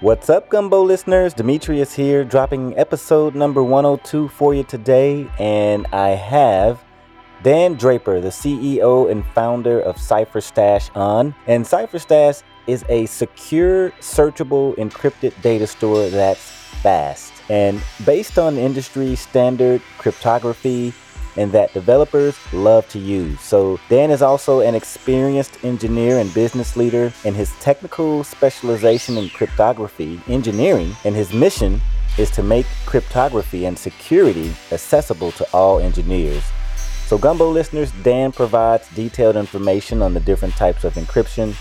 What's up, Gumbo listeners? Demetrius here, dropping episode number 102 for you today. And I have Dan Draper, the CEO and founder of CipherStash, on. And CipherStash is a secure, searchable, encrypted data store that's fast and based on industry standard cryptography and that developers love to use. So, Dan is also an experienced engineer and business leader, and his technical specialization in cryptography engineering, and his mission is to make cryptography and security accessible to all engineers. So, Gumbo listeners, Dan provides detailed information on the different types of encryption,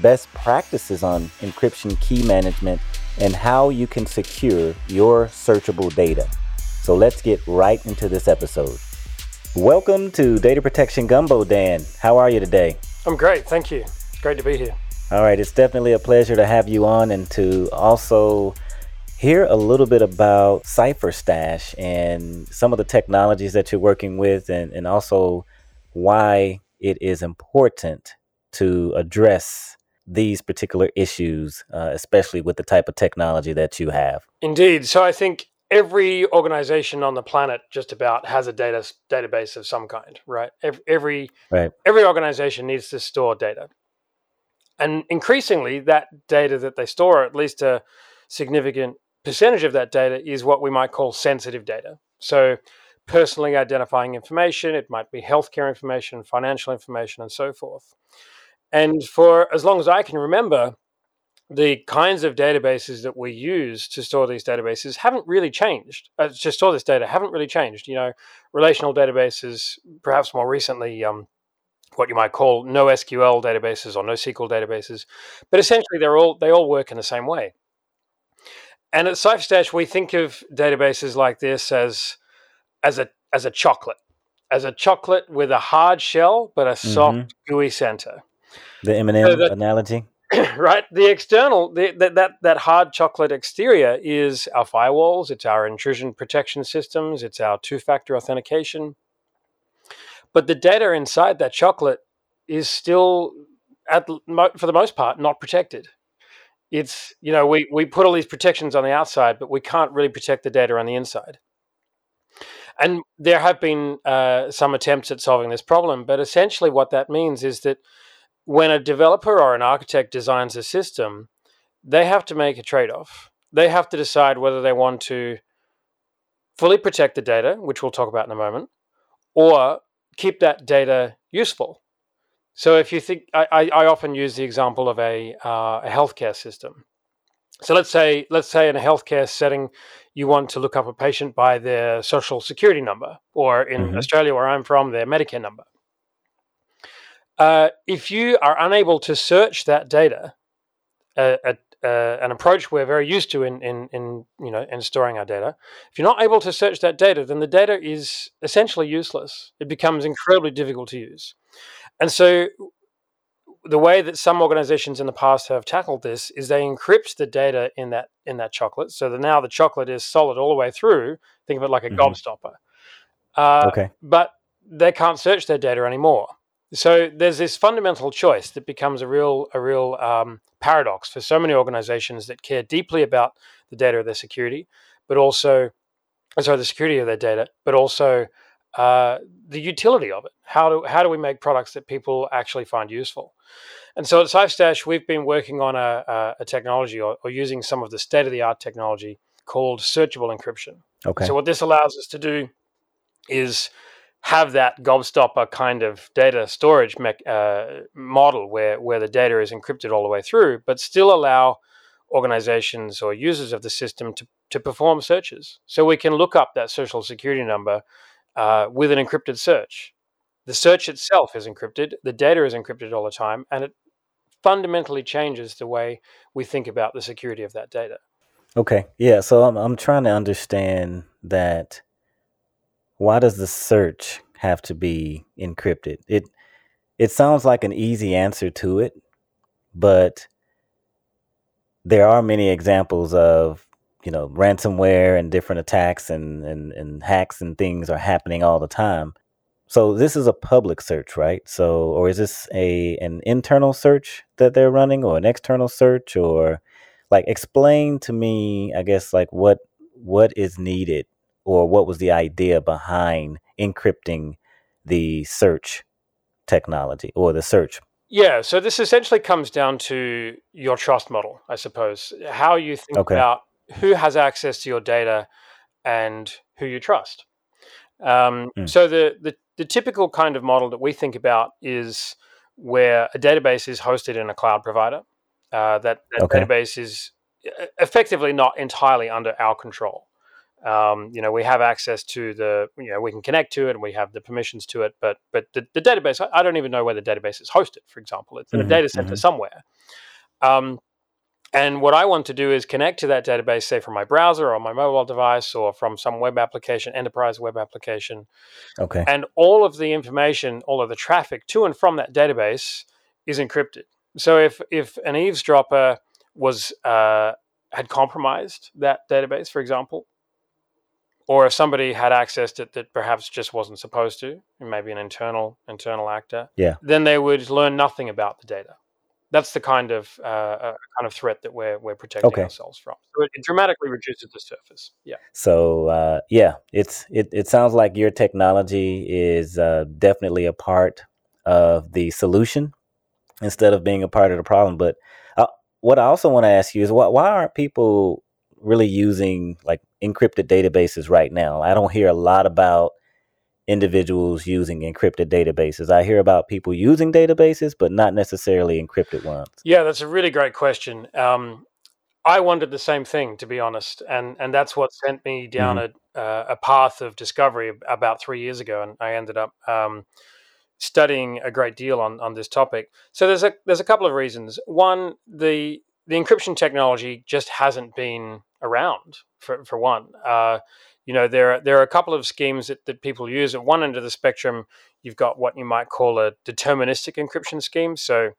best practices on encryption key management, and how you can secure your searchable data. So, let's get right into this episode. Welcome to Data Protection Gumbo, Dan. How are you today? I'm great, thank you. It's great to be here. All right, it's definitely a pleasure to have you on and to also hear a little bit about CipherStash and some of the technologies that you're working with, and, and also why it is important to address these particular issues, uh, especially with the type of technology that you have. Indeed. So I think every organization on the planet just about has a data database of some kind, right? Every every, right. every organization needs to store data, and increasingly, that data that they store, at least a significant percentage of that data, is what we might call sensitive data. So, personally identifying information, it might be healthcare information, financial information, and so forth. And for as long as I can remember, the kinds of databases that we use to store these databases haven't really changed. Uh, to store this data haven't really changed. You know, relational databases, perhaps more recently, um, what you might call NoSQL databases or NoSQL databases, but essentially they're all they all work in the same way. And at CipherStash, we think of databases like this as as a as a chocolate, as a chocolate with a hard shell but a soft, mm-hmm. gooey center. The M&M so analogy. right? The external, the, that, that that hard chocolate exterior is our firewalls, it's our intrusion protection systems, it's our two-factor authentication. But the data inside that chocolate is still, at for the most part, not protected. It's you know we we put all these protections on the outside, but we can't really protect the data on the inside. And there have been uh, some attempts at solving this problem, but essentially what that means is that when a developer or an architect designs a system, they have to make a trade off. They have to decide whether they want to fully protect the data, which we'll talk about in a moment, or keep that data useful. So, if you think, I, I often use the example of a, uh, a healthcare system. So let's say, let's say in a healthcare setting, you want to look up a patient by their social security number, or in mm-hmm. Australia, where I'm from, their Medicare number. Uh, if you are unable to search that data, uh, uh, an approach we're very used to in, in, in, you know, in storing our data, if you're not able to search that data, then the data is essentially useless. It becomes incredibly difficult to use. And so the way that some organizations in the past have tackled this is they encrypt the data in that in that chocolate, so that now the chocolate is solid all the way through. Think of it like a mm-hmm. gobstopper. Uh, okay. But they can't search their data anymore. So there's this fundamental choice that becomes a real a real um, paradox for so many organizations that care deeply about the data of their security, but also sorry the security of their data, but also uh, the utility of it. How do how do we make products that people actually find useful? And so at CipherStash, we've been working on a, a, a technology or, or, using some of the state of the art technology called searchable encryption. Okay. So what this allows us to do is have that gobstopper kind of data storage me- uh, model where, where the data is encrypted all the way through, but still allow organizations or users of the system to, to perform searches. So we can look up that social security number uh, with an encrypted search. The search itself is encrypted, the data is encrypted all the time, and it fundamentally changes the way we think about the security of that data. Okay. Yeah. So I'm, I'm trying to understand that why does the search have to be encrypted? It it sounds like an easy answer to it, but there are many examples of you know ransomware and different attacks and, and, and hacks and things are happening all the time so this is a public search right so or is this a an internal search that they're running or an external search or like explain to me, I guess, like what what is needed or what was the idea behind encrypting the search technology or the search yeah, so this essentially comes down to your trust model, I suppose. How you think Okay. about who has access to your data and who you trust. Um, Mm. so the, the the typical kind of model that we think about is where a database is hosted in a cloud provider. Uh, that that Okay. database is effectively not entirely under our control. Um, you know, we have access to the, you know, we can connect to it and we have the permissions to it, but but the, the database, I, I don't even know where the database is hosted. For example, it's in a Mhm, data center mhm. somewhere. Um, and what I want to do is connect to that database, say from my browser or my mobile device or from some web application, enterprise web application, Okay. and all of the information, all of the traffic to and from that database is encrypted. So if if an eavesdropper was uh, had compromised that database, for example, or if somebody had access to it that perhaps just wasn't supposed to, maybe an internal internal actor, Yeah. then they would learn nothing about the data. That's the kind of uh, uh, kind of threat that we're we're protecting Okay. ourselves from. So it, it dramatically reduces the surface. Yeah. So uh, yeah, it's it, it sounds like your technology is uh, definitely a part of the solution instead of being a part of the problem. But uh, what I also want to ask you is why why aren't people really using like encrypted databases right now? I don't hear a lot about individuals using encrypted databases. I hear about people using databases, but not necessarily encrypted ones. Yeah, that's a really great question. Um, I wondered the same thing, to be honest, and and that's what sent me down hmm a uh, a path of discovery about three years ago, and I ended up um, studying a great deal on on this topic. So there's a there's a couple of reasons. One, the the encryption technology just hasn't been around for for one. Uh, you know, there are, there are a couple of schemes that, that people use. At one end of the spectrum, you've got what you might call a deterministic encryption scheme. So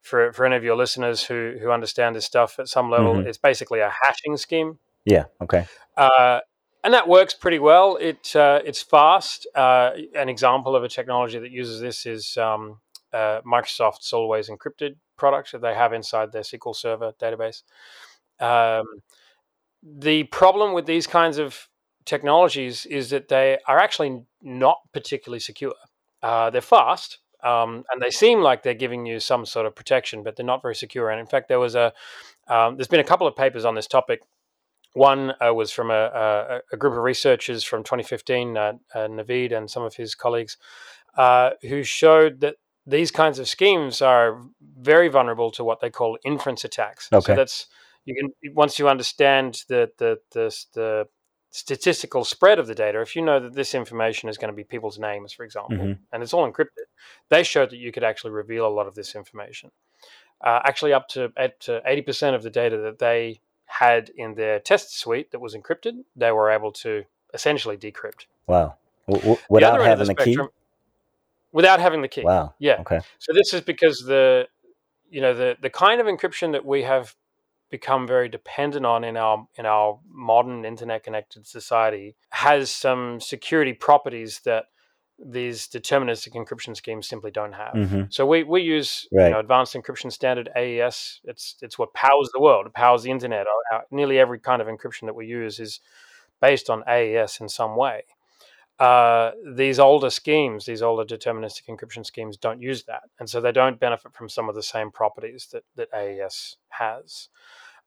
for, for any of your listeners who, who understand this stuff at some level, hmm it's basically a hashing scheme. Yeah. Okay. Uh, and that works pretty well. It uh, it's fast. Uh, an example of a technology that uses this is um, uh, Microsoft's Always Encrypted product that they have inside their SQL Server database. Um, the problem with these kinds of technologies is that they are actually not particularly secure. Uh, they're fast. Um, and they seem like they're giving you some sort of protection, but they're not very secure. And in fact, there was a um, there's been a couple of papers on this topic one uh, was from a, a, a group of researchers from 2015, uh, uh, Naveed and some of his colleagues, uh, who showed that these kinds of schemes are very vulnerable to what they call inference attacks. Okay. So that's you can once you understand the the the, the statistical spread of the data, if you know that this information is going to be people's names, for example, hmm and it's all encrypted, they showed that you could actually reveal a lot of this information. Uh, actually, up to up to eighty percent of the data that they had in their test suite that was encrypted, they were able to essentially decrypt. Wow. W- w- without other end of the having the key. spectrum, without having the key. Wow. Yeah. Okay. So this is because the you know the the kind of encryption that we have become very dependent on in our in our modern internet connected society has some security properties that these deterministic encryption schemes simply don't have. hmm So we, we use you know advanced encryption standard AES. It's it's what powers the world. It powers the internet. Our, our- nearly every kind of encryption that we use is based on AES in some way. Uh, these older schemes, these older deterministic encryption schemes, don't use that, and so they don't benefit from some of the same properties that that AES has.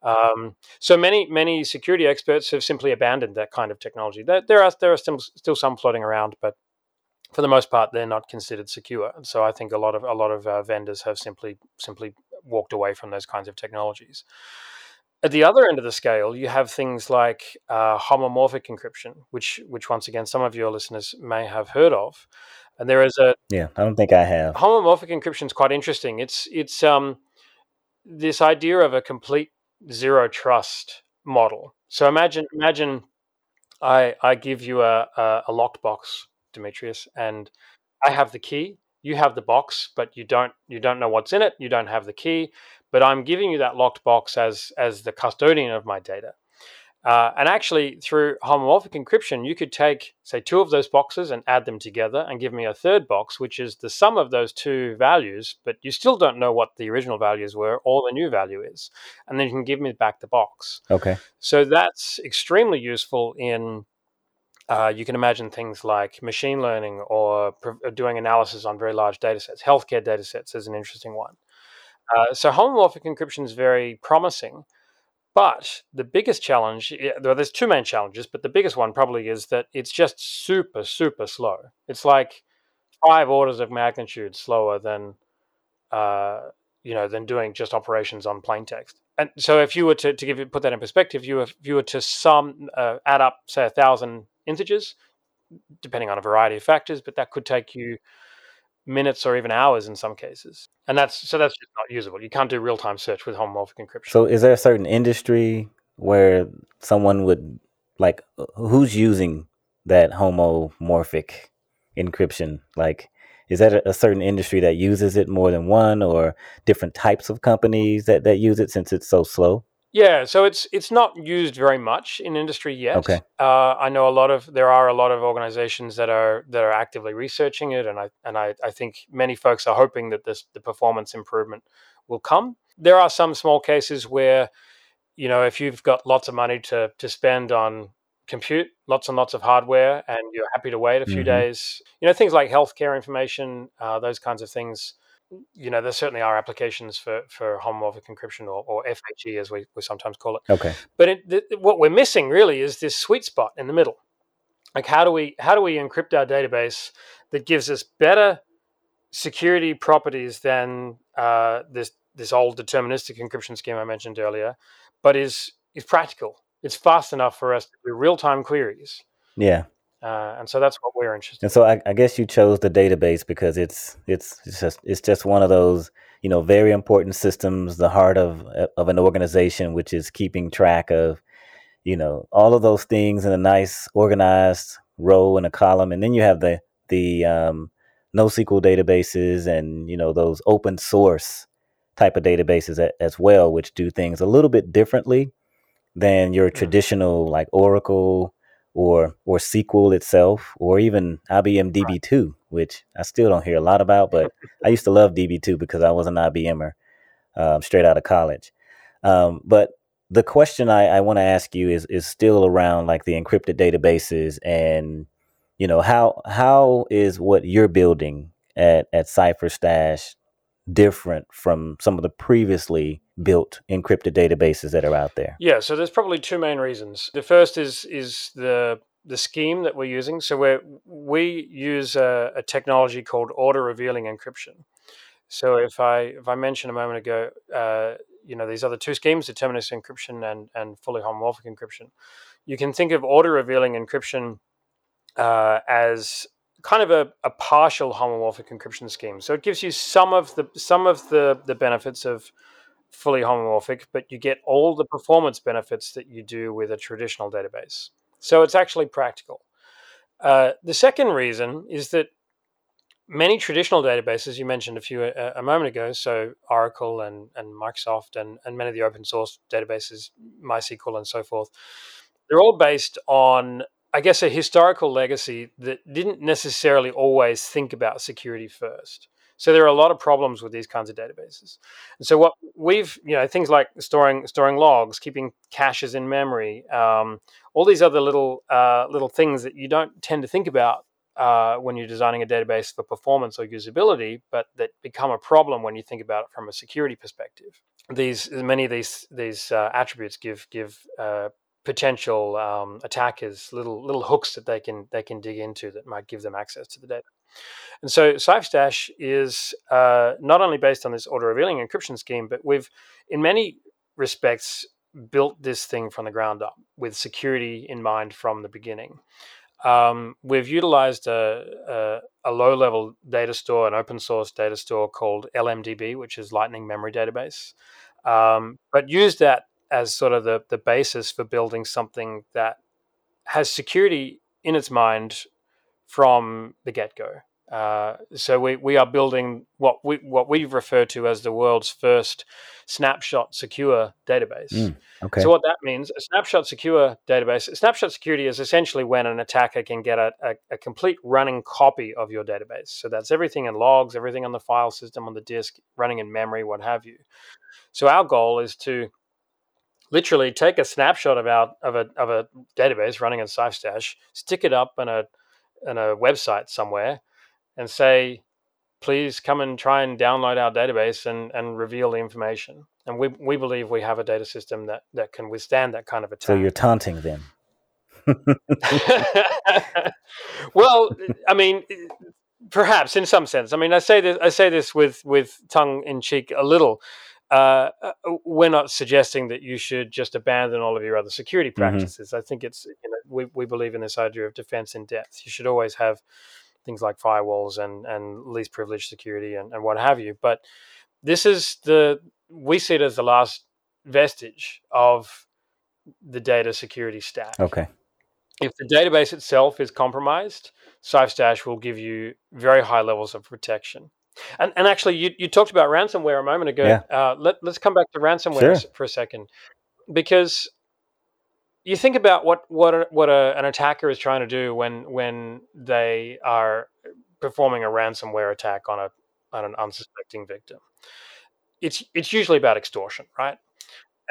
Um, so many many security experts have simply abandoned that kind of technology. There, there are there are still still some floating around, but for the most part, they're not considered secure. And so I think a lot of a lot of uh, vendors have simply simply walked away from those kinds of technologies. At the other end of the scale, you have things like uh, homomorphic encryption, which which once again some of your listeners may have heard of. And there is a Yeah. I don't think I have. homomorphic encryption is quite interesting. It's it's um this idea of a complete zero trust model. So imagine imagine I I give you a a, a locked box, Demetrius, and I have the key. You have the box, but you don't you don't know what's in it. You don't have the key, but I'm giving you that locked box as as the custodian of my data. Uh, and actually, through homomorphic encryption, you could take, say, two of those boxes and add them together and give me a third box, which is the sum of those two values, but you still don't know what the original values were or the new value is. And then you can give me back the box. Okay. So that's extremely useful in, uh, you can imagine things like machine learning or doing analysis on very large data sets. Healthcare data sets is an interesting one. Uh, so homomorphic encryption is very promising. But the biggest challenge, well, there's two main challenges, but the biggest one probably is that it's just super, super slow. It's like five orders of magnitude slower than, uh, you know, than doing just operations on plain text. And so, if you were to, to give put that in perspective, you if you were to sum uh, add up say a thousand integers, depending on a variety of factors, but that could take you minutes or even hours in some cases. And that's so that's just not usable. You can't do real time search with homomorphic encryption. So is there a certain industry where someone would like uh, who's using that homomorphic encryption? Like is that a, certain industry that uses it more than one or different types of companies that, that use it since it's so slow? Yeah, so it's it's not used very much in industry yet. Okay. Uh, I know a lot of there are a lot of organizations that are that are actively researching it, and I and I, I think many folks are hoping that this the performance improvement will come. There are some small cases where, you know, if you've got lots of money to to spend on compute, lots and lots of hardware, and you're happy to wait a few mm-hmm. days, you know, things like healthcare information, uh, those kinds of things you know, there certainly are applications for, for homomorphic encryption or, or FHE as we, we sometimes call it. Okay. But it, what we're missing really is this sweet spot in the middle. Like how do we how do we encrypt our database that gives us better security properties than uh, this this old deterministic encryption scheme I mentioned earlier, but is is practical. It's fast enough for us to do real time queries. Yeah. Uh, and so that's what we're interested. And so I, I, guess you chose the database because it's it's it's just it's just one of those you know very important systems, the heart of of an organization, which is keeping track of you know all of those things in a nice organized row and a column, and then you have the the um, NoSQL databases and you know those open source type of databases as well, which do things a little bit differently than your mm. traditional like Oracle or or SQL itself, or even IBM DB2, which I still don't hear a lot about, but I used to love DB2 because I was an IBMer um, straight out of college. Um, but the question I, I want to ask you is is still around like the encrypted databases and you know how how is what you're building at at CipherStash different from some of the previously built encrypted databases that are out there? Yeah, so there's probably two main reasons. The first is is the the scheme that we're using. So we we use a, a, technology called order revealing encryption. So if I if I mentioned a moment ago, uh, you know these other two schemes, deterministic encryption and and fully homomorphic encryption, you can think of order revealing encryption uh, as kind of a, a partial homomorphic encryption scheme. So it gives you some of the some of the the benefits of fully homomorphic, but you get all the performance benefits that you do with a traditional database. So it's actually practical. Uh, the second reason is that many traditional databases, you mentioned a few a, uh, a, moment ago, so Oracle and, and Microsoft and, and many of the open source databases, MySQL and so forth, they're all based on I guess, a historical legacy that didn't necessarily always think about security first. So there are a lot of problems with these kinds of databases. And so what we've, you know, things like storing storing logs, keeping caches in memory, um, all these other little uh, little things that you don't tend to think about uh, when you're designing a database for performance or usability, but that become a problem when you think about it from a security perspective. These many of these these uh, attributes give give uh, potential um, attackers little little hooks that they can they can dig into that might give them access to the data. And so CipherStash is uh, not only based on this order revealing encryption scheme, but we've in many respects built this thing from the ground up with security in mind from the beginning. Um, we've utilized a, a, a, low level data store, an open source data store called LMDB, which is Lightning Memory Database, um, but used that as sort of the, the basis for building something that has security in its mind from the get go. Uh, so we, we are building what we what we refer to as the world's first snapshot secure database. Mm, okay. So what that means, a snapshot secure database, snapshot security is essentially when an attacker can get a, a, a, complete running copy of your database. So that's everything in logs, everything on the file system, on the disk, running in memory, what have you. So our goal is to literally take a snapshot of our of a of a database running in CipherStash, stick it up in a in a website somewhere and say, please come and try and download our database and, and reveal the information. And we, we believe we have a data system that, that can withstand that kind of attack. So you're taunting them. well, I mean, perhaps in some sense. I mean, I say this I say this with with tongue in cheek a little. Uh, uh we're not suggesting that you should just abandon all of your other security mm-hmm. practices. Mm-hmm. I think it's you know we we believe in this idea of defense in depth. You should always have things like firewalls and and least privileged security and, and what have you. But this is the we see it as the last vestige of the data security stack. Okay. If the database itself is compromised, CipherStash will give you very high levels of protection. And, and actually, you, you talked about ransomware a moment ago. Yeah. Uh, let, let's come back to ransomware sure. for a second. Because you think about what what a, what a, an attacker is trying to do when when they are performing a ransomware attack on a on an unsuspecting victim. It's it's usually about extortion, right?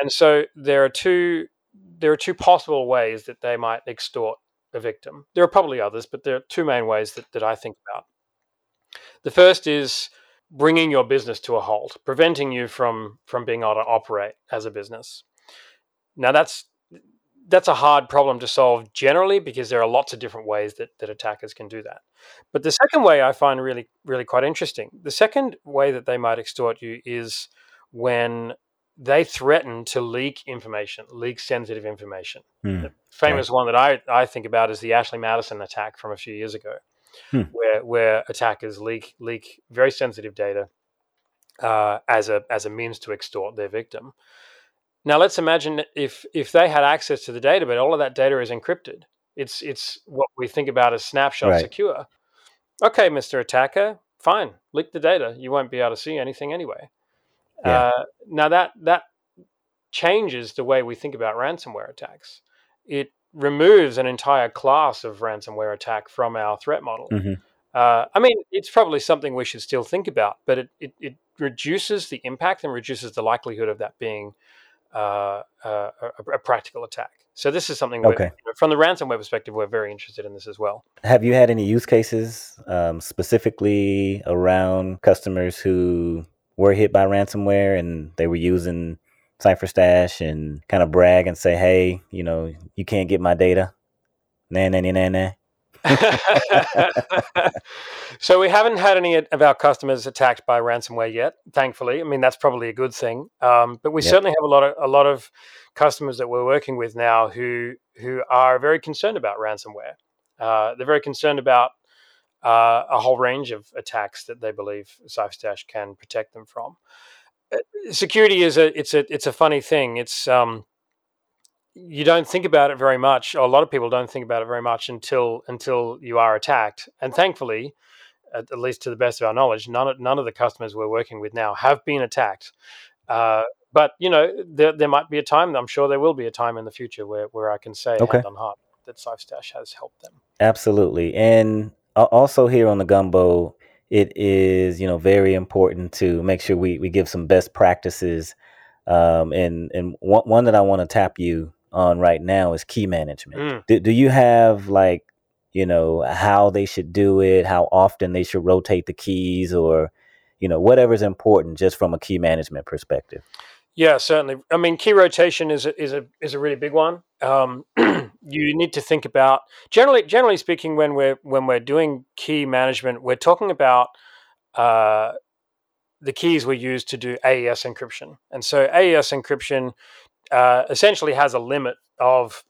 And so there are two there are two possible ways that they might extort a victim. There are probably others, but there are two main ways that, that I think about. The first is bringing your business to a halt, preventing you from from being able to operate as a business. Now that's that's a hard problem to solve generally because there are lots of different ways that, that attackers can do that. But the second way I find really, really quite interesting. The second way that they might extort you is when they threaten to leak information, leak sensitive information. Hmm. The famous right. one that I, I think about is the Ashley Madison attack from a few years ago, hmm. where where attackers leak leak very sensitive data uh, as a as a means to extort their victim. Now let's imagine if if they had access to the data, but all of that data is encrypted. It's it's what we think about as snapshot right. secure. Okay, Mister Attacker, fine, leak the data. You won't be able to see anything anyway. Yeah. Uh, now that that changes the way we think about ransomware attacks. It removes an entire class of ransomware attack from our threat model. Mm-hmm. Uh, I mean, it's probably something we should still think about, but it, it, it reduces the impact and reduces the likelihood of that being uh, uh, a, a, practical attack. So this is something okay. from the ransomware perspective, we're very interested in this as well. Have you had any use cases um, specifically around customers who were hit by ransomware and they were using CipherStash and kind of brag and say, "Hey, you know, you can't get my data." Nah, nah, nah, nah, nah. so we haven't had any of our customers attacked by ransomware yet, thankfully. I mean, that's probably a good thing. Um, but we yep. certainly have a lot of a lot of customers that we're working with now who who are very concerned about ransomware. Uh, they're very concerned about uh, a whole range of attacks that they believe CipherStash can protect them from. Uh, security is a it's a it's a funny thing. It's um, you don't think about it very much. Or a lot of people don't think about it very much until until you are attacked. And thankfully, at, at least to the best of our knowledge, none of, none of the customers we're working with now have been attacked. Uh, but you know, there, there might be a time. I'm sure there will be a time in the future where, where I can say okay. hand on heart that CipherStash has helped them. Absolutely, and also here on the Gumbo, it is you know very important to make sure we, we give some best practices. Um, and and one, one that I want to tap you on right now is key management. Mm. Do, do you have like, you know, how they should do it, how often they should rotate the keys, or, you know, whatever's important just from a key management perspective? Yeah, certainly. I mean, key rotation is a, is a is a really big one. Um, you need to think about generally generally speaking when we're when we're doing key management, we're talking about uh, the keys we use to do AES encryption. And so AES encryption uh, essentially has a limit of,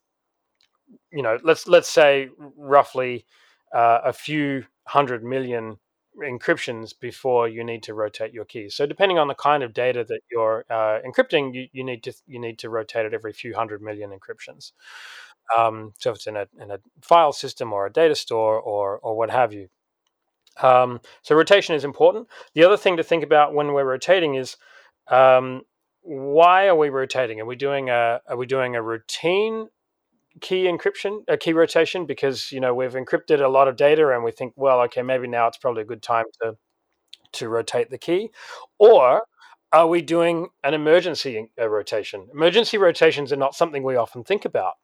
you know, let's let's say roughly uh, a few hundred million encryptions before you need to rotate your keys. So depending on the kind of data that you're uh, encrypting, you, you need to you need to rotate it every few hundred million encryptions. Um, so if it's in a in a file system or a data store or or what have you. Um, so rotation is important. The other thing to think about when we're rotating is um, why are we rotating? Are we doing a are we doing a routine key encryption, a key rotation because you know we've encrypted a lot of data and we think, well, okay, maybe now it's probably a good time to to rotate the key, or are we doing an emergency uh, rotation? Emergency rotations are not something we often think about,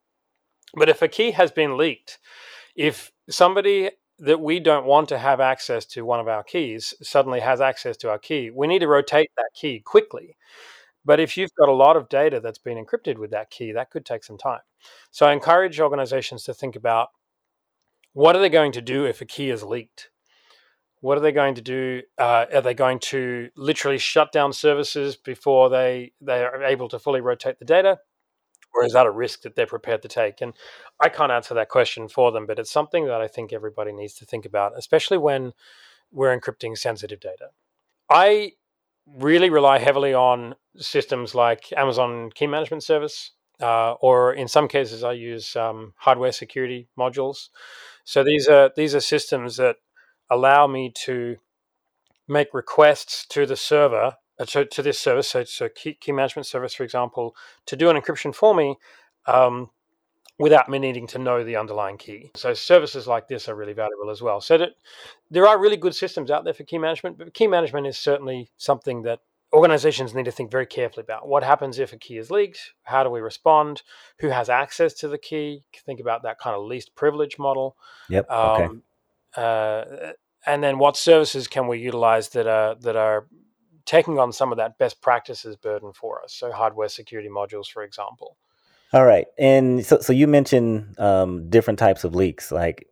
but if a key has been leaked, if somebody that we don't want to have access to one of our keys suddenly has access to our key, we need to rotate that key quickly. But if you've got a lot of data that's been encrypted with that key, that could take some time. So I encourage organizations to think about what are they going to do if a key is leaked? What are they going to do? Uh, are they going to literally shut down services before they they are able to fully rotate the data? or is that a risk that they're prepared to take? And I can't answer that question for them, but it's something that I think everybody needs to think about, especially when we're encrypting sensitive data. I really rely heavily on systems like Amazon Key Management Service, uh, or in some cases, I use um, hardware security modules. So these are these are systems that allow me to make requests to the server uh, to, to this service, so, key, key, management service, for example, to do an encryption for me um, without me needing to know the underlying key. So services like this are really valuable as well. So that there are really good systems out there for key management, but key management is certainly something that organizations need to think very carefully about. What happens if a key is leaked? How do we respond? Who has access to the key? Think about that kind of least privilege model. Yep. Um, okay. Uh, and then what services can we utilize that are that are taking on some of that best practices burden for us. So hardware security modules, for example. All right, and so so you mentioned um, different types of leaks. Like,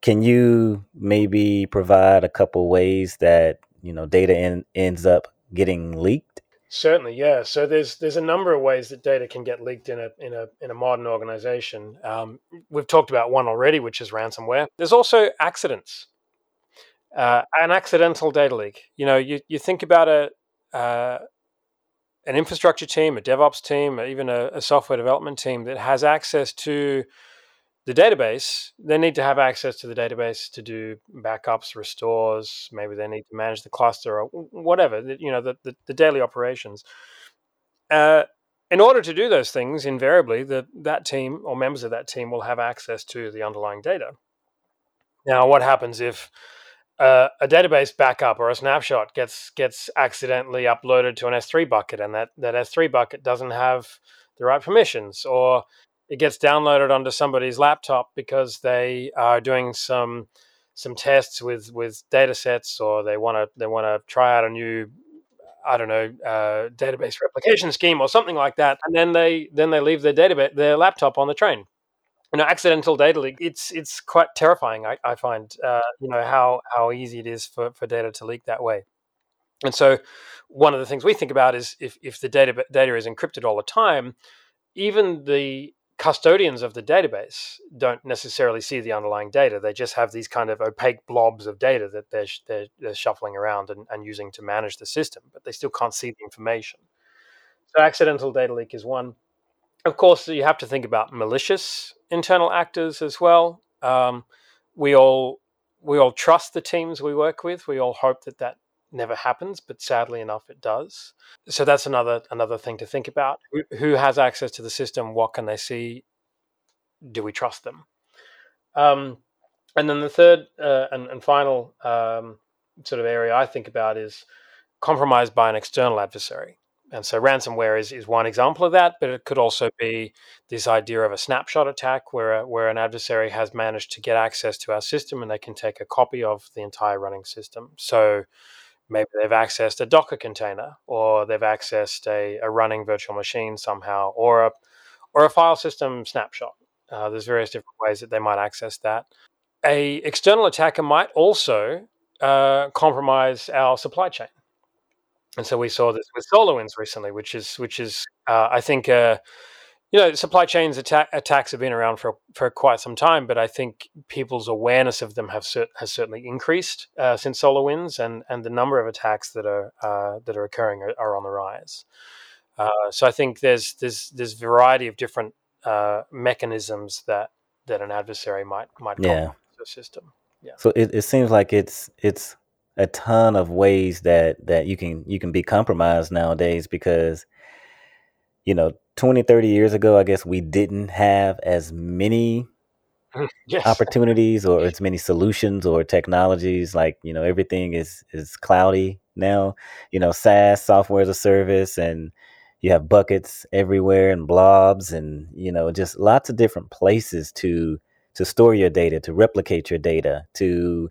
can you maybe provide a couple ways that you know data in, ends up getting leaked? Certainly, yeah. So there's there's a number of ways that data can get leaked in a in a in a modern organization. Um, we've talked about one already, which is ransomware. There's also accidents uh, an accidental data leak. You know, you, you think about a uh, an infrastructure team, a DevOps team, or even a, a, software development team that has access to the database. They need to have access to the database to do backups, restores. Maybe they need to manage the cluster or whatever. You know, the the, the daily operations. Uh, in order to do those things, invariably, the, that team or members of that team will have access to the underlying data. Now, what happens if uh, a database backup or a snapshot gets gets accidentally uploaded to an S3 bucket, and that that S3 bucket doesn't have the right permissions, or it gets downloaded onto somebody's laptop because they are doing some some tests with with data sets, or they want to they want to try out a new I don't know uh, database replication scheme or something like that, and then they then they leave their database their laptop on the train you know, accidental data leak. It's it's quite terrifying. I, I find uh, you know how how easy it is for, for data to leak that way. And so, one of the things we think about is if if the data data is encrypted all the time, even the custodians of the database don't necessarily see the underlying data. They just have these kind of opaque blobs of data that they're they're, they're shuffling around and, and using to manage the system, but they still can't see the information. So, accidental data leak is one of course, you have to think about malicious internal actors as well. Um, we all we all trust the teams we work with. We all hope that that never happens, but sadly enough, it does. So that's another another thing to think about. Who, has access to the system? What can they see? Do we trust them? Um, and then the third uh, and, and, final um, sort of area I think about is compromised by an external adversary. And so ransomware is, is one example of that, but it could also be this idea of a snapshot attack where, where an adversary has managed to get access to our system and they can take a copy of the entire running system. So maybe they've accessed a Docker container or they've accessed a, a running virtual machine somehow or a, or a file system snapshot. Uh, there's various different ways that they might access that. A external attacker might also uh, compromise our supply chain. And so we saw this with SolarWinds recently, which is which is uh, I think uh, you know supply chains attack, attacks have been around for for quite some time, but I think people's awareness of them have cer- has certainly increased uh, since SolarWinds, and and the number of attacks that are uh, that are occurring are, are on the rise. Uh, so I think there's there's there's variety of different uh, mechanisms that that an adversary might might yeah. the system. Yeah. So it, it seems like it's it's a ton of ways that that you can you can be compromised nowadays because you know 20 30 years ago i guess we didn't have as many mm, yes. opportunities or as many solutions or technologies like you know everything is is cloudy now you know SaaS software as a service and you have buckets everywhere and blobs and you know just lots of different places to to store your data to replicate your data to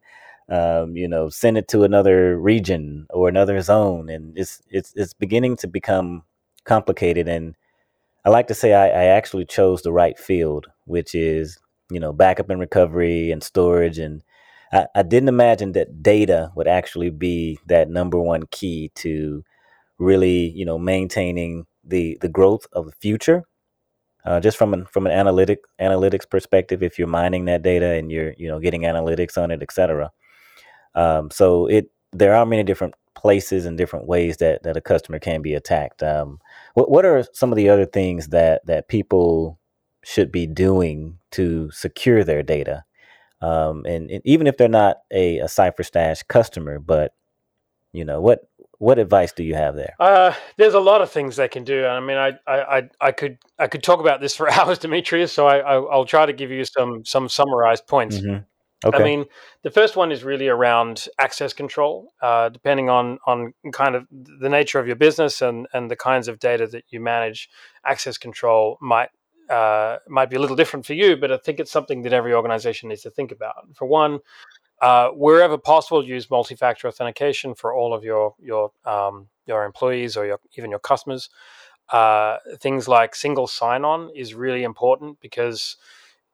um, you know send it to another region or another zone and it's it's it's beginning to become complicated and I like to say I, I actually chose the right field which is you know backup and recovery and storage and I, I didn't imagine that data would actually be that number one key to really you know maintaining the the growth of the future. Uh, just from an from an analytic analytics perspective if you're mining that data and you're you know getting analytics on it et etc um, so it there are many different places and different ways that that a customer can be attacked um, what what are some of the other things that that people should be doing to secure their data um, and, and even if they're not a, a CipherStash customer but you know what what advice do you have there? Uh, there's a lot of things they can do. I mean, I, I, I could, I could talk about this for hours, Demetrius. So I, I will try to give you some, some summarized points. Mm-hmm. Okay. I mean, the first one is really around access control. Uh, depending on on kind of the nature of your business and and the kinds of data that you manage, access control might uh, might be a little different for you. But I think it's something that every organization needs to think about. For one, uh, wherever possible, use multi-factor authentication for all of your your um, your employees or your even your customers. Uh, things like single sign-on is really important because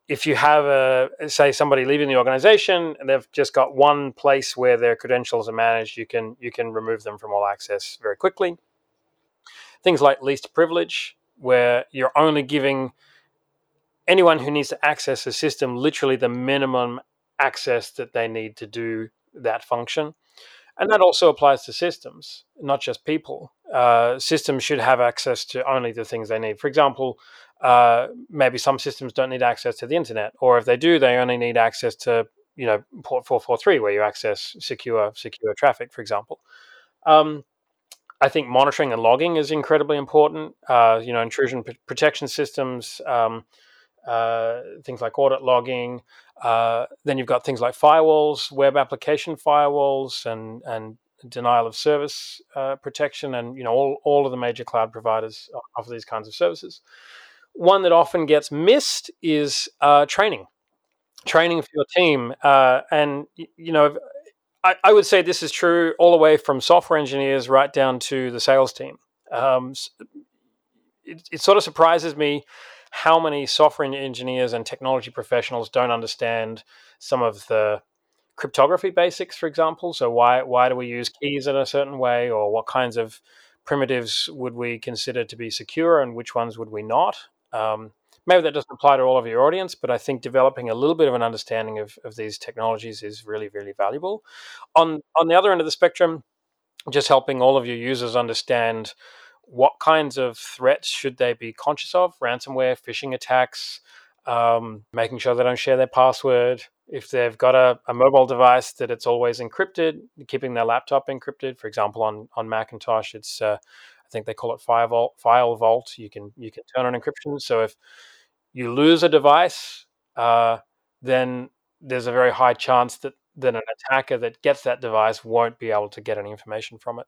if you have a say somebody leaving the organization and they've just got one place where their credentials are managed, you can you can remove them from all access very quickly. Things like least privilege, where you're only giving anyone who needs to access a system literally the minimum access that they need to do that function. And that also applies to systems, not just people. Uh, systems should have access to only the things they need. For example, uh, maybe some systems don't need access to the internet, or if they do, they only need access to you know port 443 where you access secure secure traffic, for example. Um, I think monitoring and logging is incredibly important. Uh, you know, intrusion p- protection systems, um, uh, things like audit logging, uh, then you've got things like firewalls, web application firewalls, and and denial of service uh, protection, and you know all all of the major cloud providers offer these kinds of services. One that often gets missed is uh, training, training for your team, uh, and you know. I, I would say this is true all the way from software engineers right down to the sales team. Um, it, it sort of surprises me how many software engineers and technology professionals don't understand some of the cryptography basics, for example. So why why do we use keys in a certain way, or what kinds of primitives would we consider to be secure, and which ones would we not? Um, maybe that doesn't apply to all of your audience, but I think developing a little bit of an understanding of, of these technologies is really, really valuable. On on the other end of the spectrum, just helping all of your users understand what kinds of threats should they be conscious of? Ransomware, phishing attacks, um, making sure they don't share their password. If they've got a, a, mobile device, that it's always encrypted, keeping their laptop encrypted. For example, on on Macintosh, it's uh, think they call it File Vault. File Vault. You can you can turn on encryption. So if you lose a device, uh, then there's a very high chance that that an attacker that gets that device won't be able to get any information from it.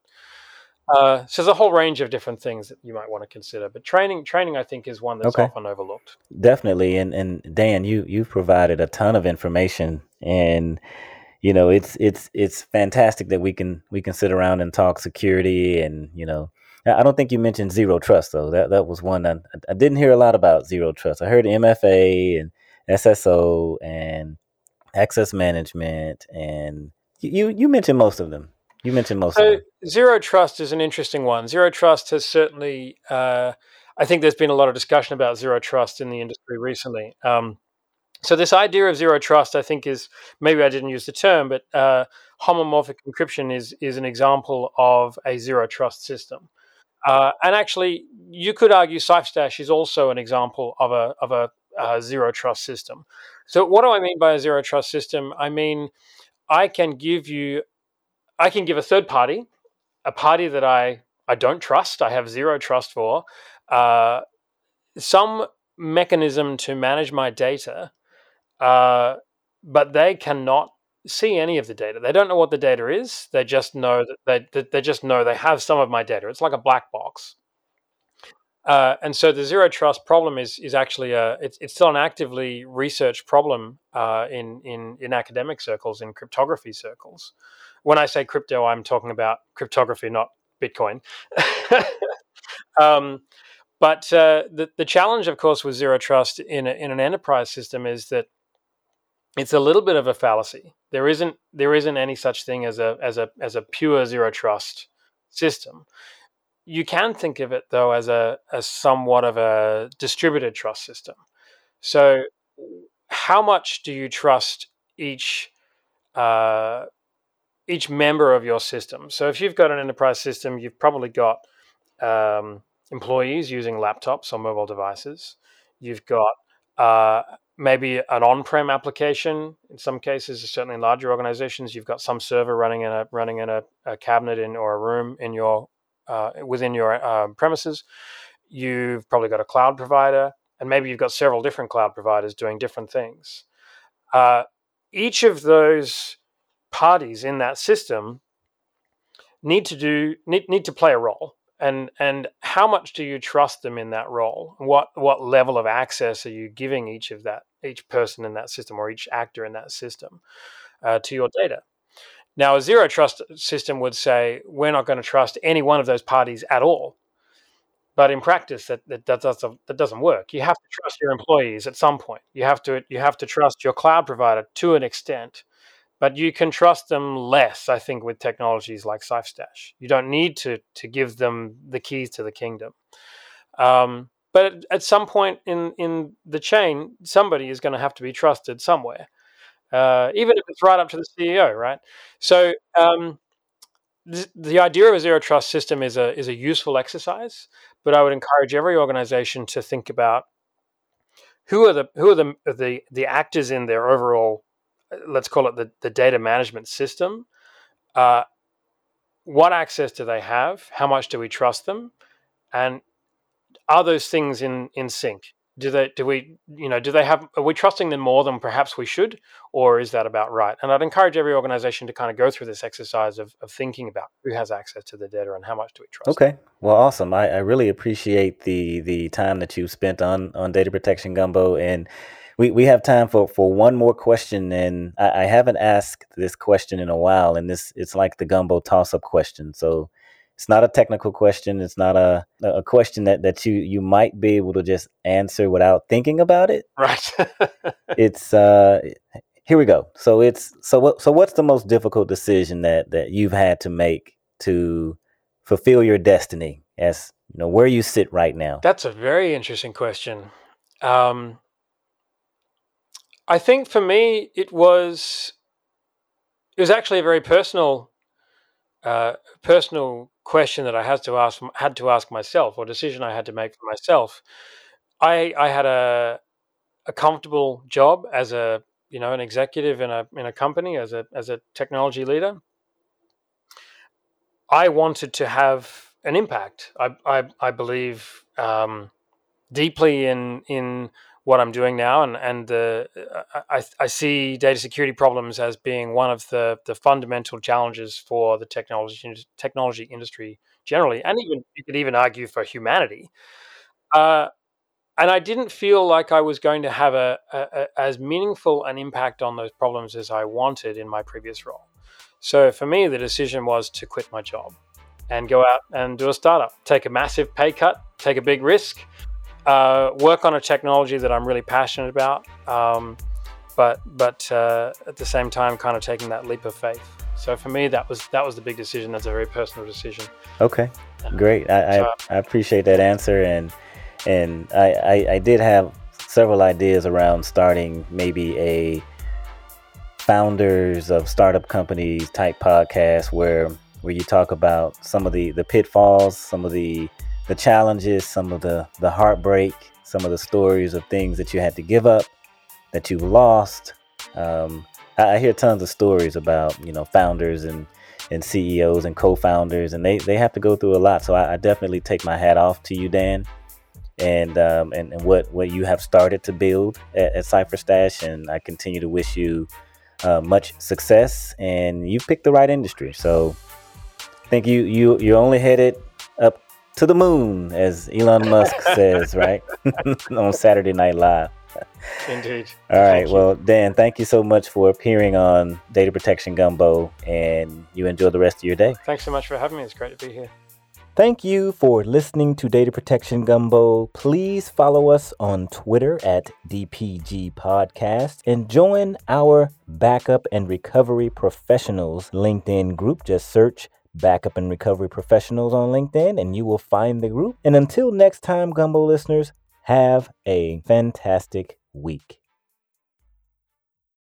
Uh, so there's a whole range of different things that you might want to consider, but training, training, I think, is one that's Okay. often overlooked. Definitely, and and Dan, you you've provided a ton of information, and you know it's it's it's fantastic that we can we can sit around and talk security, and you know I don't think you mentioned zero trust though. That that was one I I didn't hear a lot about zero trust. I heard MFA and SSO and access management, and you you mentioned most of them. You mentioned most of So them. zero trust is an interesting one. Zero trust has certainly, uh, I think, there's been a lot of discussion about zero trust in the industry recently. Um, so this idea of zero trust, I think, is maybe I didn't use the term, but uh, homomorphic encryption is is an example of a zero trust system. Uh, and actually, you could argue CipherStash is also an example of a of a uh, zero trust system. So, what do I mean by a zero trust system? I mean, I can give you, I can give a third party, a party that I I don't trust, I have zero trust for, uh, some mechanism to manage my data, uh, but they cannot see any of the data. They don't know what the data is. They just know that they, they just know they have some of my data. It's like a black box. Uh, and so the zero trust problem is is actually a it's, it's still an actively researched problem uh, in in in academic circles in cryptography circles. When I say crypto, I'm talking about cryptography, not Bitcoin. um, but uh, the the challenge, of course, with zero trust in a, in an enterprise system is that it's a little bit of a fallacy. There isn't there isn't any such thing as a as a as a pure zero trust system. You can think of it though as a as somewhat of a distributed trust system. So, how much do you trust each uh, each member of your system? So, if you've got an enterprise system, you've probably got um, employees using laptops or mobile devices. You've got uh, maybe an on-prem application. In some cases, certainly in larger organizations, you've got some server running in a running in a, a cabinet in or a room in your uh, within your uh, premises. You've probably got a cloud provider, and maybe you've got several different cloud providers doing different things. Uh, each of those parties in that system need to do need, need to play a role and and how much do you trust them in that role? What what level of access are you giving each of that each person in that system or each actor in that system uh, to your data? Now a zero trust system would say we're not going to trust any one of those parties at all. But in practice that, that, that, doesn't, that doesn't work. You have to trust your employees at some point. You have to you have to trust your cloud provider to an extent but you can trust them less, I think, with technologies like CipherStash. You don't need to to give them the keys to the kingdom. Um, but at some point in in the chain, somebody is going to have to be trusted somewhere, uh, even if it's right up to the CEO, right? So um, th- the idea of a zero trust system is a is a useful exercise, but I would encourage every organization to think about who are the who are the the, the actors in their overall let's call it the, the data management system. Uh, what access do they have? How much do we trust them? And are those things in, in sync? Do they do we you know do they have are we trusting them more than perhaps we should, or is that about right? And I'd encourage every organization to kind of go through this exercise of, of thinking about who has access to the data and how much do we trust. Okay, well, awesome. I, I really appreciate the the time that you spent on on data protection gumbo and we, we have time for, for one more question, and I, I haven't asked this question in a while, and this it's like the gumbo toss up question. So it's not a technical question. It's not a a question that, that you you might be able to just answer without thinking about it. Right. it's uh here we go. So it's so what so what's the most difficult decision that that you've had to make to fulfill your destiny as you know where you sit right now? That's a very interesting question. Um, I think for me, it was it was actually a very personal uh, personal question that I had to ask had to ask myself, or decision I had to make for myself. I I had a a comfortable job as a you know an executive in a in a company as a as a technology leader. I wanted to have an impact. I I, I believe um, deeply in in what I'm doing now, and and the I, I see data security problems as being one of the the fundamental challenges for the technology technology industry generally, and even you could even argue for humanity. Uh, and I didn't feel like I was going to have a, a, a, as meaningful an impact on those problems as I wanted in my previous role. So for me, the decision was to quit my job and go out and do a startup, take a massive pay cut, take a big risk, uh, work on a technology that I'm really passionate about, um, but but uh, at the same time, kind of taking that leap of faith. So for me, that was that was the big decision. That's a very personal decision. Okay, great. I, I, I appreciate that answer, and and I, I, I did have several ideas around starting maybe a founders of startup companies type podcast where where you talk about some of the the pitfalls, some of the the challenges, some of the the heartbreak, some of the stories of things that you had to give up, that you've lost. Um, I, I hear tons of stories about you know founders and and CEOs and co-founders, and they they have to go through a lot. So I, I definitely take my hat off to you, Dan, and um, and, and what what you have started to build at, at CipherStash, and I continue to wish you uh, much success. And you picked the right industry, so I think you you you're only headed up to the moon, as Elon Musk says, right on Saturday Night Live. Indeed. All right. Thank. Well, Dan, thank you so much for appearing on Data Protection Gumbo, and you enjoy the rest of your day. Thanks so much for having me. It's great to be here. Thank you for listening to Data Protection Gumbo. Please follow us on Twitter at DPG Podcast and join our Backup and Recovery Professionals LinkedIn group. Just search Backup and Recovery Professionals on LinkedIn and you will find the group. And until next time, Gumbo listeners, have a fantastic week.